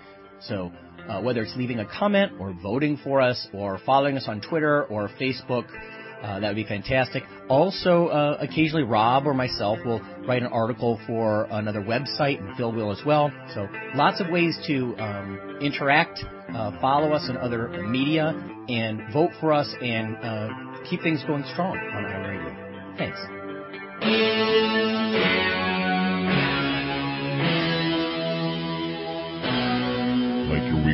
So uh, whether it's leaving a comment or voting for us or following us on Twitter or Facebook, uh, that would be fantastic. Also, uh, occasionally Rob or myself will write an article for another website, and Phil will as well. So lots of ways to um, interact, uh, follow us in other media, and vote for us and uh, keep things going strong on Iron Radio. Thanks.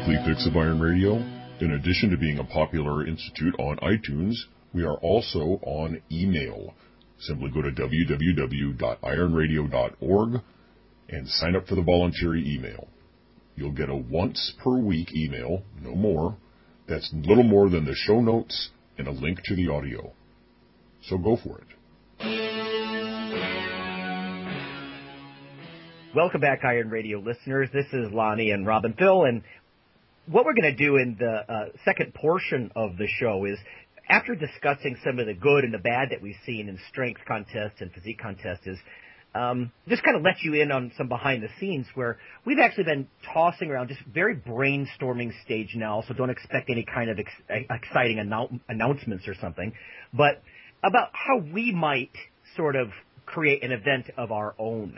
Weekly fix of Iron Radio? In addition to being a popular institute on iTunes, we are also on email. Simply go to www.ironradio.org and sign up for the voluntary email. You'll get a once per week email, no more, that's little more than the show notes and a link to the audio. So go for it. Welcome back, Iron Radio listeners. This is Lonnie and Robin Phil, and what we're going to do in the uh, second portion of the show is after discussing some of the good and the bad that we've seen in strength contests and physique contests is um, just kind of let you in on some behind the scenes where we've actually been tossing around just very brainstorming stage now, so don't expect any kind of ex- exciting annou- announcements or something, but about how we might sort of create an event of our own.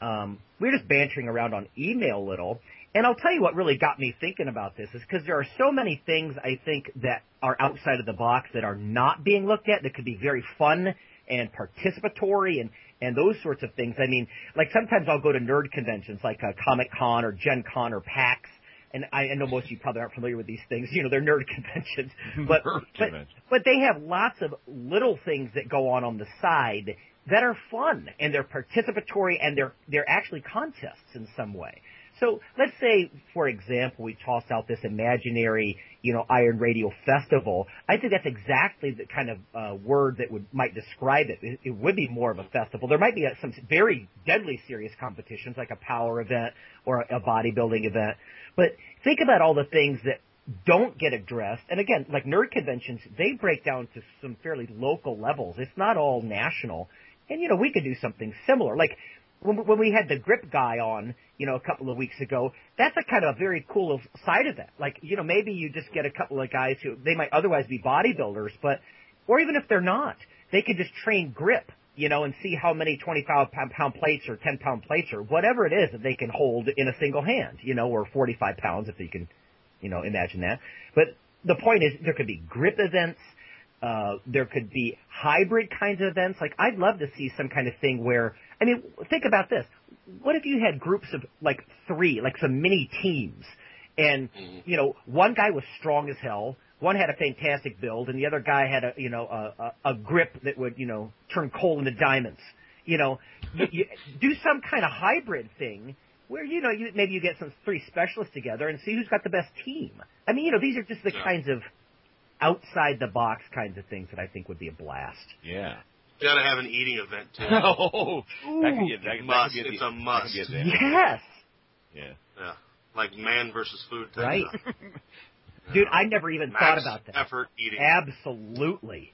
Um, we we're just bantering around on email a little, and I'll tell you what really got me thinking about this is because there are so many things I think that are outside of the box that are not being looked at that could be very fun and participatory and and those sorts of things. I mean, like sometimes I'll go to nerd conventions like uh, Comic Con or Gen Con or PAX. And I, I know most of you probably aren't familiar with these things. *laughs* You know, they're nerd conventions, *laughs* but Nerd but, but they have lots of little things that go on on the side that are fun and they're participatory and they're they're actually contests in some way. So let's say, for example, we toss out this imaginary, you know, Iron Radio Festival. I think that's exactly the kind of uh, word that would might describe it. it. It would be more of a festival. There might be uh some very deadly serious competitions, like a power event or a bodybuilding event. But think about all the things that don't get addressed. And again, like nerd conventions, they break down to some fairly local levels. It's not all national. And you know, we could do something similar. Like when, when we had the grip guy on, you know, a couple of weeks ago, that's a kind of a very cool side of that. Like, you know, maybe you just get a couple of guys who they might otherwise be bodybuilders, but or even if they're not, they could just train grip, you know, and see how many 25 pound, pound plates or 10 pound plates or whatever it is that they can hold in a single hand, you know, or 45 pounds if you can, you know, imagine that. But the point is there could be grip events. Uh, there could be hybrid kinds of events. Like I'd love to see some kind of thing where, I mean, think about this. What if you had groups of like three, like some mini teams, and mm-hmm. you know, one guy was strong as hell, one had a fantastic build, and the other guy had a you know a, a, a grip that would you know turn coal into diamonds. You know, you, you *laughs* do some kind of hybrid thing where you know you maybe you get some three specialists together and see who's got the best team. I mean, you know, these are just the Yeah. kinds of outside the box kinds of things that I think would be a blast. Yeah. You gotta have an eating event too. *laughs* Oh, that could be, that, that Must. could be It's the, a must. That could be a. Yes, Yeah. Yeah, like man versus food. Thing. right. Yeah. *laughs* Dude, I never even Max thought about that. Effort eating. Absolutely.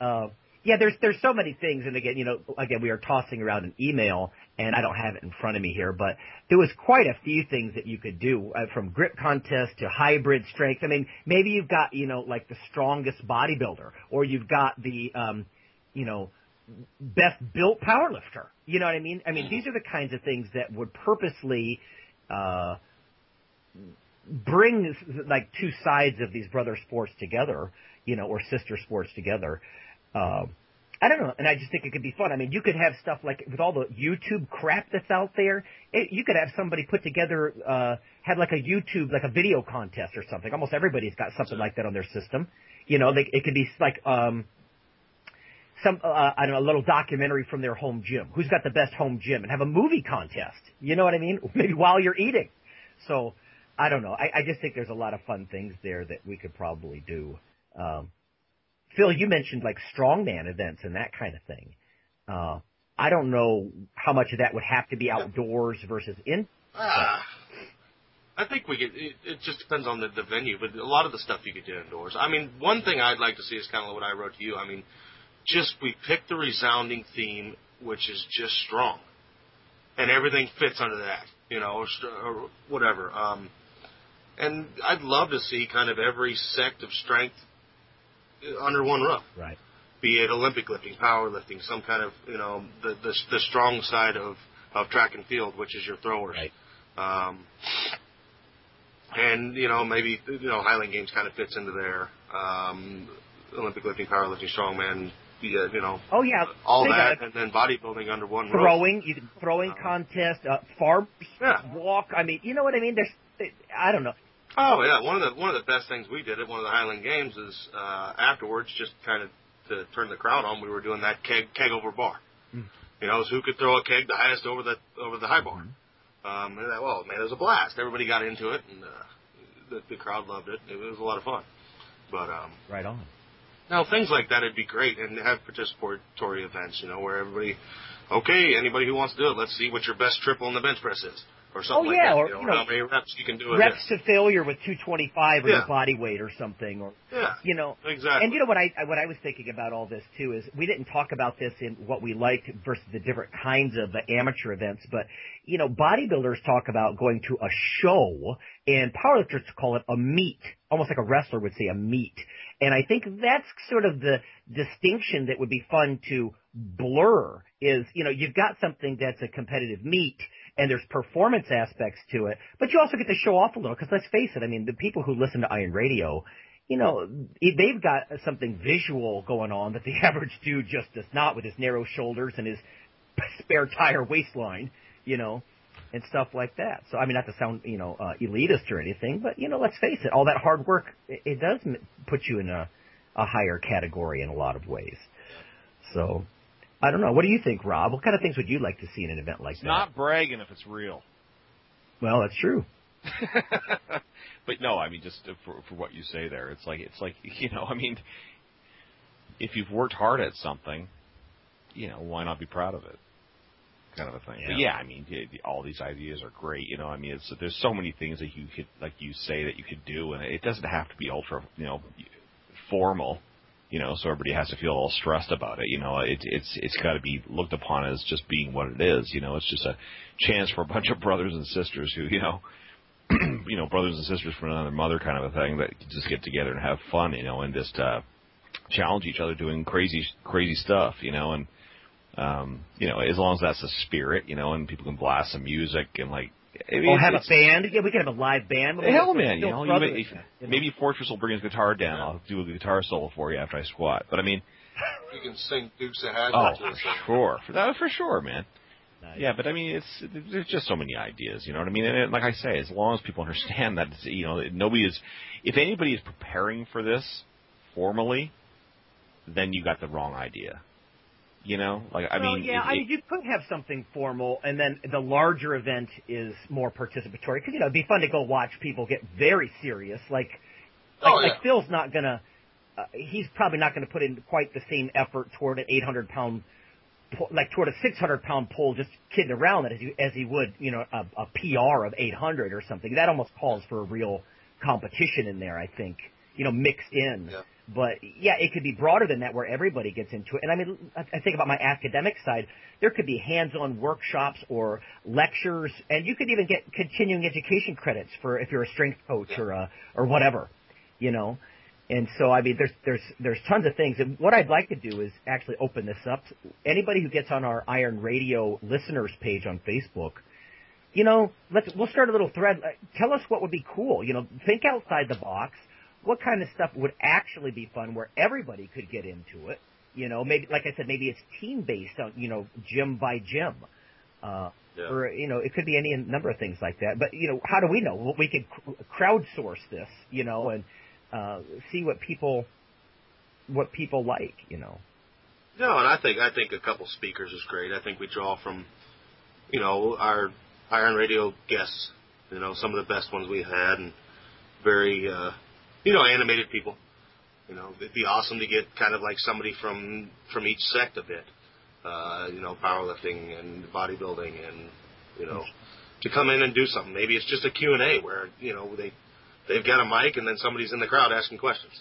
Yeah. Uh, yeah, there's there's so many things, and again, you know, again, we are tossing around an email, and I don't have it in front of me here, but there was quite a few things that you could do, uh, from grip contest to hybrid strength. I mean, maybe you've got, you know, like the strongest bodybuilder, or you've got the, um, you know, best built powerlifter. You know what I mean? I mean, these are the kinds of things that would purposely, uh, bring like two sides of these brother sports together, you know, or sister sports together. Um, I don't know, and I just think it could be fun. I mean, you could have stuff like with all the YouTube crap that's out there. It, you could have somebody put together, uh, have like a YouTube, like a video contest or something. Almost everybody's got something like that on their system. You know, they, it could be like um, some uh, I don't know, a little documentary from their home gym. Who's got the best home gym? And have a movie contest. You know what I mean? *laughs* Maybe while you're eating. So I don't know. I, I just think there's a lot of fun things there that we could probably do. Um, Phil, you mentioned like strongman events and that kind of thing. Uh, I don't know how much of that would have to be outdoors versus in. Ah, I think we could. It, it just depends on the, the venue, but a lot of the stuff you could do indoors. I mean, one thing I'd like to see is kind of what I wrote to you. I mean, just we picked the resounding theme, which is just strong, and everything fits under that, you know, or, or whatever. Um, and I'd love to see kind of every sect of strength under one roof. Right. Be it Olympic lifting, powerlifting, some kind of you know the the, the strong side of of track and field, which is your throwers. Right. Um, and you know maybe you know Highland Games kind of fits into there. Um, Olympic lifting, powerlifting, strongman, you know. Oh yeah, all that, and then bodybuilding under one roof. throwing, you can throwing contest, uh, farm Yeah. walk. I mean, you know what I mean? There's, I don't know. Oh yeah, one of the one of the best things we did at one of the Highland Games is uh, afterwards, just kind of to turn the crowd on. We were doing that keg keg over bar. Mm. You know, was who could throw a keg the highest over the over the high bar. Mm-hmm. Um, and that, well, man, it was a blast. Everybody got into it, and uh, the, the crowd loved it. It was a lot of fun. But um, Right on. Now things like that would be great, and have participatory events. You know, where everybody, okay, anybody who wants to do it, let's see what your best triple in the bench press is, or oh, something Oh, like yeah, that. or, you know, you know, how many reps you can do. Reps to failure with 225 or Yeah. your body weight or something, or Yeah, you know. exactly. And you know what I what I was thinking about all this too is we didn't talk about this in what we liked versus the different kinds of the amateur events, but you know bodybuilders talk about going to a show and powerlifters call it a meet, almost like a wrestler would say a meet. And I think that's sort of the distinction that would be fun to blur is you know you've got something that's a competitive meet and there's performance aspects to it, but you also get to show off a little because let's face it, I mean the people who listen to Iron Radio you know, they've got something visual going on that the *laughs* average dude just does not with his narrow shoulders and his *laughs* spare tire waistline, you know, and stuff like that. So, I mean, not to sound, you know, uh, elitist or anything, but, you know, let's face it, all that hard work, it, it does put you in a, a higher category in a lot of ways. So, I don't know. What do you think, Rob? What kind of things would you like to see in an event like It's that? not bragging if it's real. well, that's true. *laughs* but no, I mean just for for what you say there, it's like it's like *laughs* you know, I mean, if you've worked hard at something, you know, why not be proud of it? Kind of a thing. But Yeah. yeah, I mean, all these ideas are great. You know, I mean, it's there's so many things that you could like you say that you could do, and it doesn't have to be ultra, you know, formal. You know, so everybody has to feel all stressed about it. You know, it, it's it's got to be looked upon as just being what it is. You know, it's just a chance for a bunch of brothers and sisters who, you know, *clears throat* you know, brothers and sisters from another mother kind of a thing that just get together and have fun, you know, and just uh challenge each other doing crazy crazy stuff, you know, and um, you know, as long as that's the spirit, you know, and people can blast some music and like I mean, Or have a band. Yeah, we could have a live band. but Hell, man, you know, you brothers, may, you know. maybe Fortress will bring his guitar down. I'll do a guitar solo for you after I squat. But I mean, You can sing Dukes of Hazzard oh, for sure, for that, for sure, man. Nice. Yeah, but I mean, it's there's just so many ideas, you know what I mean? And it, like I say, as long as people understand that, it's, you know, nobody is. If anybody is preparing for this formally, then you got the wrong idea. You know, like I well, mean, yeah, it- I mean, you could have something formal, and then the larger event is more participatory. Because you know, it'd be fun to go watch people get very serious. Like, like, Oh, yeah. like Phil's not gonna. Uh, he's probably not going to put in quite the same effort toward an 800 pound, like toward a 600 pound pull, just kidding around it as he, as he would, you know, a, a PR of 800 or something. That almost calls for a real competition in there. I think, you know, mixed in. Yeah. But yeah, it could be broader than that where everybody gets into it. And I mean, I think about my academic side, there could be hands-on workshops or lectures, and you could even get continuing education credits for if you're a strength coach or or whatever, you know. And so, I mean, there's there's there's tons of things. And what I'd like to do is actually open this up. Anybody who gets on our Iron Radio listeners page on Facebook, you know, let's we'll start a little thread. Tell us what would be cool. You know, think outside the box. What kind of stuff would actually be fun where everybody could get into it? You know, maybe like I said, maybe it's team based on you know gym by gym. Uh, Yeah. or you know, it could be any number of things like that. But you know, how do we know? Well, we could cr- crowdsource this, you know, and uh, see what people what people like, you know. No, and I think I think a couple speakers is great. I think we draw from, you know, our Iron Radio guests. You know, some of the best ones we've had, and very, uh, you know, animated people. You know, it'd be awesome to get kind of like somebody from from each sect a bit. Uh, you know, powerlifting and bodybuilding, and you know, to come in and do something. Maybe it's just a Q and A where you know they they've got a mic and then somebody's in the crowd asking questions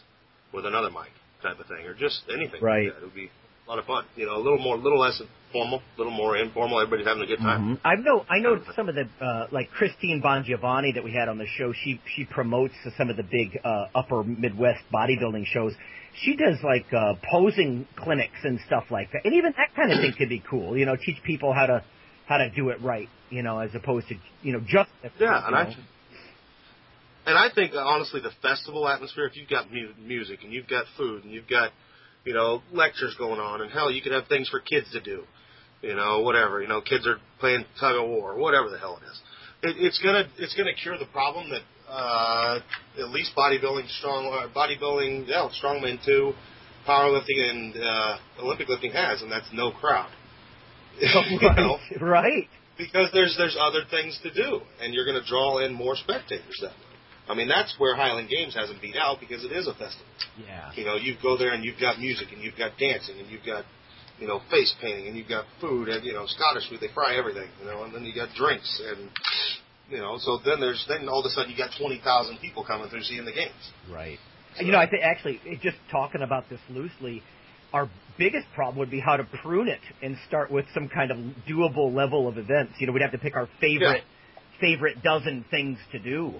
with another mic type of thing, or just anything. Right. Like that. It would be a lot of fun. You know, a little more, a little less formal, a little more informal. Everybody's having a good time. Mm-hmm. I know, I know some of the uh, like Christine Bongiovanni that we had on the show. She she promotes some of the big uh, upper Midwest bodybuilding shows. She does like uh, posing clinics and stuff like that, and even that kind of thing could be cool. You know, teach people how to how to do it right. You know, as opposed to you know just yeah, and know. I and I think honestly the festival atmosphere. If you've got mu- music and you've got food and you've got you know lectures going on, and hell, you could have things for kids to do. You know, whatever. You know, kids are playing tug of war, whatever the hell it is. It, it's gonna it's gonna cure the problem that uh, at least bodybuilding, strong uh, bodybuilding, yeah, strongman too, powerlifting and uh, Olympic lifting has, and that's no crowd. *laughs* right, you know? right. Because there's there's other things to do, and you're going to draw in more spectators that way. I mean, that's where Highland Games hasn't beat out because it is a festival. Yeah. You know, you go there and you've got music and you've got dancing and you've got, you know, face painting and you've got food and you know Scottish food. They fry everything, you know, and then you got drinks and you know. So then there's then all of a sudden you got twenty thousand people coming through seeing the games. Right. So, you know, I think actually just talking about this loosely, our biggest problem would be how to prune it and start with some kind of doable level of events. You know, we'd have to pick our favorite yeah. favorite dozen things to do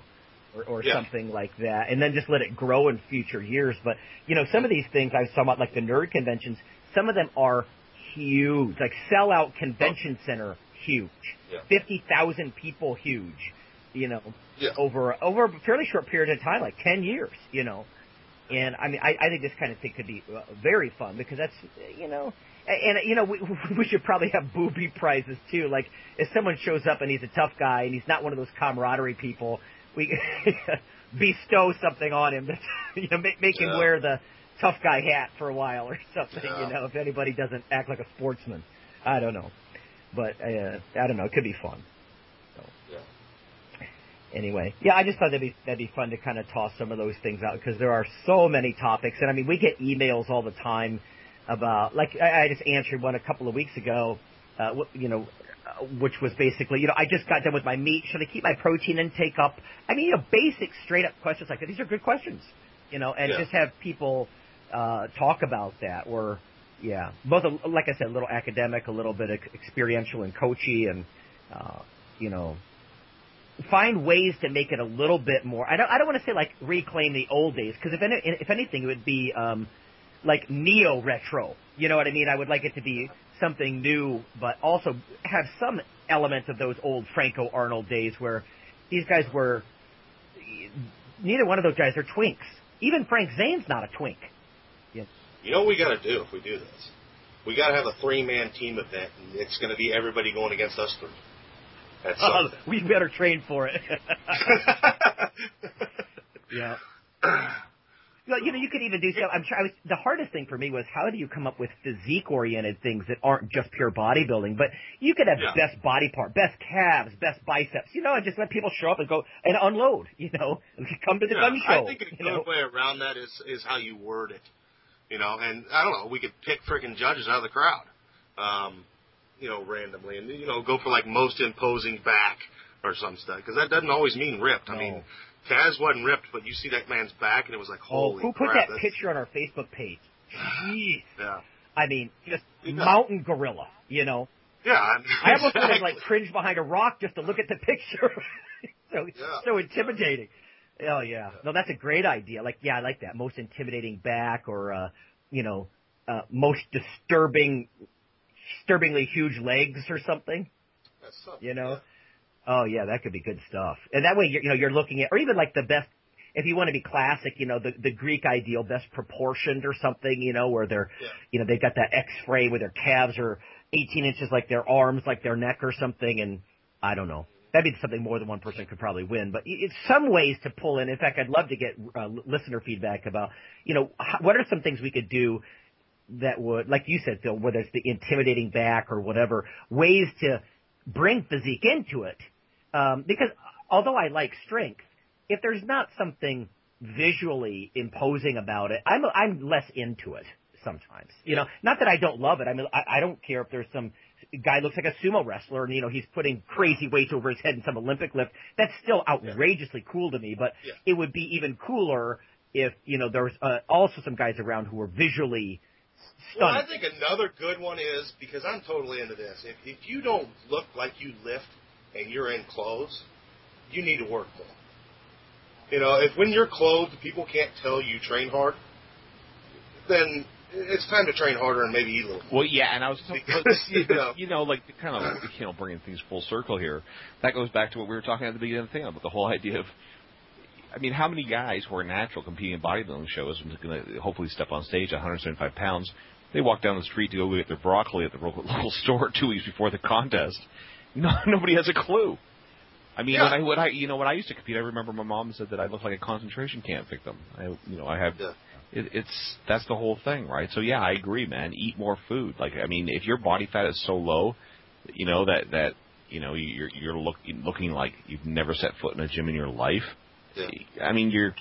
or, or yeah. something like that, and then just let it grow in future years. But you know, some of these things I saw about like the nerd conventions, some of them are huge, like sellout convention center, huge, yeah. fifty thousand people, huge. You know, yeah. over over a fairly short period of time, like ten years. You know, and I mean, I, I think this kind of thing could be uh, very fun because that's you know. And, and you know we *laughs* we should probably have booby prizes too. Like if someone shows up and he's a tough guy and he's not one of those camaraderie people, we *laughs* bestow something on him. That, *laughs* you know, make, make him Yeah. wear the tough guy hat for a while or *laughs* something. Yeah. You know, if anybody doesn't act like a sportsman, I don't know, but uh, I don't know. It could be fun. So. Yeah. Anyway, yeah, I just thought that'd be that'd be fun to kind of toss some of those things out because there are so many topics, and I mean, we get emails all the time about like I, I just answered one a couple of weeks ago. Uh, you know, which was basically, you know, I just got done with my meat. Should I keep my protein intake up? I mean, you know, basic, straight up questions like that. These are good questions, you know, and Yeah. just have people uh, talk about that. Or, yeah, both a, like I said, a little academic, a little bit experiential and coachy, and uh, you know, find ways to make it a little bit more. I don't. I don't want to say like reclaim the old days because if any, if anything, it would be um, like neo retro. You know what I mean? I would like it to be something new, but also have some elements of those old Franco Arnold days where these guys were. Neither one of those guys are twinks. Even Frank Zane's not a twink. You know what we got to do if we do this? We got to have a three-man team event, and it's going to be everybody going against us three. That's oh, something. we better train for it. *laughs* *laughs* yeah. *clears throat* Well, you know, you could even do so. I'm sure. I was, the hardest thing for me was how do you come up with physique-oriented things that aren't just pure bodybuilding, but you could have Yeah. best body part, best calves, best biceps. You know, and just let people show up and go and unload. You know, come to the Yeah, gun show. I think a good know? way around that is is how you word it. You know, and I don't know, we could pick freaking judges out of the crowd, um, you know, randomly, and you know, go for like most imposing back or some stuff because that doesn't always mean ripped. I mean, Kaz wasn't ripped, but you see that man's back, and it was like, Oh, holy who put crap! that that's- picture on our Facebook page? Jeez. Yeah, I mean, just *laughs* Yeah. mountain gorilla. You know, yeah. I, mean, I almost would have like *laughs* cringed behind a rock just to look at the picture. *laughs* so Yeah. so intimidating. Oh yeah. No, that's a great idea. Like yeah, I like that. Most intimidating back or uh you know, uh most disturbing disturbingly huge legs or something, That's something, you know. Oh yeah, that could be good stuff. And that way you're, you know, you're looking at or even like the best if you want to be classic, you know, the the Greek ideal best proportioned or something, you know, where they're Yeah. you know, they've got that X frame where their calves are 18 inches like their arms, like their neck or something, and I don't know. That'd be something more than one person could probably win, but it's some ways to pull in. In fact, I'd love to get uh, listener feedback about, you know, what are some things we could do that would, like you said, Phil, whether it's the intimidating back or whatever, ways to bring physique into it. Um, because although I like strength, if there's not something visually imposing about it, I'm I'm less into it sometimes. You know, not that I don't love it. I mean, I, I don't care if there's some guy looks like a sumo wrestler and you know he's putting crazy weights over his head in some Olympic lift. That's still outrageously cool to me. But Yeah. it would be even cooler if you know there was uh, also some guys around who were visually Well. I think another good one is because I'm totally into this. If if you don't look like you lift and you're in clothes, you need to work more. You know, if when you're clothed, people can't tell you train hard, then it's time to train harder and maybe eat a little. Well, yeah, and I was *laughs* Because, *laughs* you know. you know, like kind of you know bringing things full circle here. That goes back to what we were talking at the beginning of the thing about the whole idea of. I mean, how many guys who are natural competing in bodybuilding shows and going to hopefully step on stage at 175 pounds, they walk down the street to go get their broccoli at the *laughs* local store two weeks before the contest. *laughs* No, nobody has a clue. I mean, Yeah. when I when I you know when I used to compete, I remember my mom said that I looked like a concentration camp victim. I you know I have Yeah. it, it's that's the whole thing, right? So yeah, I agree, man. Eat more food. Like I mean, if your body fat is so low, you know that that you know you're you're looking looking like you've never set foot in a gym in your life. Yeah. I mean, you're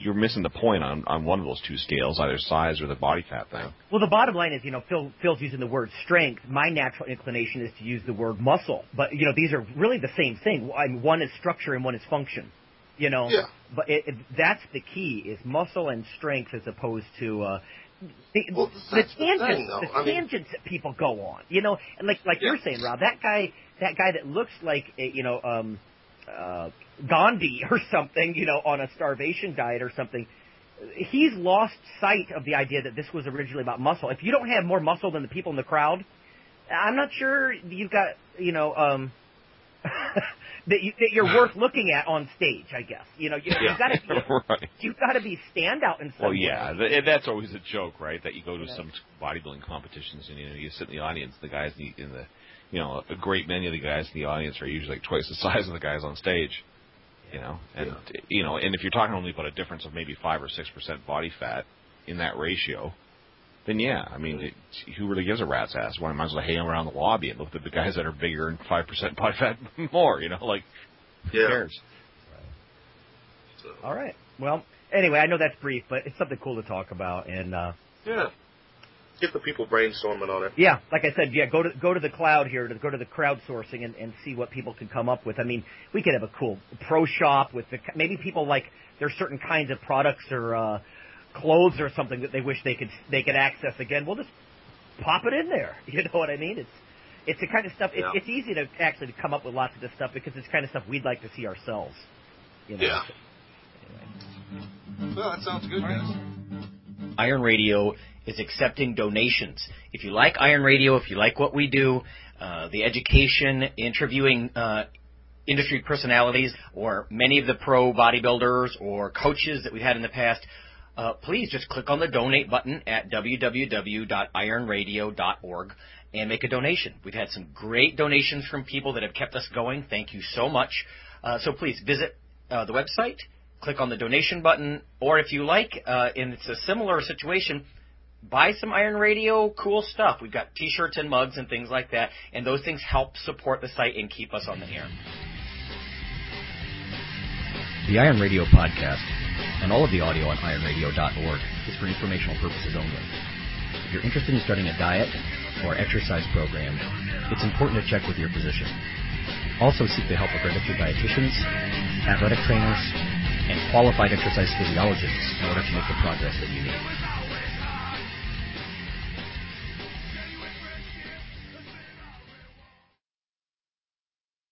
you're missing the point on on one of those two scales, either size or the body fat thing. Well, the bottom line is, you know, Phil, Phil's using the word strength. My natural inclination is to use the word muscle, but you know, these are really the same thing. I mean, one is structure and one is function. You know, Yeah. but it, it, that's the key: is muscle and strength as opposed to. Uh, the, Well, the that's the tangents, thing, the I mean- tangents that people go on, you know, and like like you're saying, Rob, that guy, that guy that looks like a, you know, um, uh, Gandhi or something, you know, on a starvation diet or something. He's lost sight of the idea that this was originally about muscle. If you don't have more muscle than the people in the crowd, I'm not sure you've got, you know, um, *laughs* that, you, that you're worth looking at on stage. I guess you know you, you've got to be, *laughs* right. you've got to be standout in some Well, yeah, way. that's always a joke, right? That you go to some bodybuilding competitions and you know you sit in the audience, the guys in the, in the you know a great many of the guys in the audience are usually like twice the size of the guys on stage. You know, and you know, and if you're talking only about a difference of maybe five or six percent body fat in that ratio, then yeah, I mean, it, who really gives a rat's ass? Why might as well hang around the lobby and look at the guys that are bigger and five percent body fat *laughs* more? You know, like who Yeah. cares? All right. Well, anyway, I know that's brief, but it's something cool to talk about. And uh, Yeah. Get the people brainstorming on it. yeah, like I said, yeah, go to go to the cloud here, to go to the crowdsourcing and, and see what people can come up with. I mean, we could have a cool pro shop with the maybe people like there's certain kinds of products or uh, clothes or something that they wish they could they could access again. We'll just pop it in there. *laughs* You know what I mean? It's it's the kind of stuff. It's, Yeah. it's easy to actually to come up with lots of this stuff because it's kind of stuff we'd like to see ourselves. You know? Yeah. Well, that sounds good, guys. Iron Radio is accepting donations. If you like Iron Radio, if you like what we do, uh, the education, interviewing uh, industry personalities, or many of the pro bodybuilders or coaches that we've had in the past, uh, please just click on the donate button at www.ironradio.org and make a donation. We've had some great donations from people that have kept us going. Thank you so much. Uh, so please visit uh, the website, click on the donation button, or if you like, uh, and it's a similar situation, buy some Iron Radio cool stuff. We've got T-shirts and mugs and things like that, and those things help support the site and keep us on the air. The Iron Radio podcast and all of the audio on ironradio.org is for informational purposes only. If you're interested in starting a diet or exercise program, it's important to check with your physician. Also seek the help of registered dietitians, athletic trainers, and qualified exercise physiologists in order to make the progress that you need.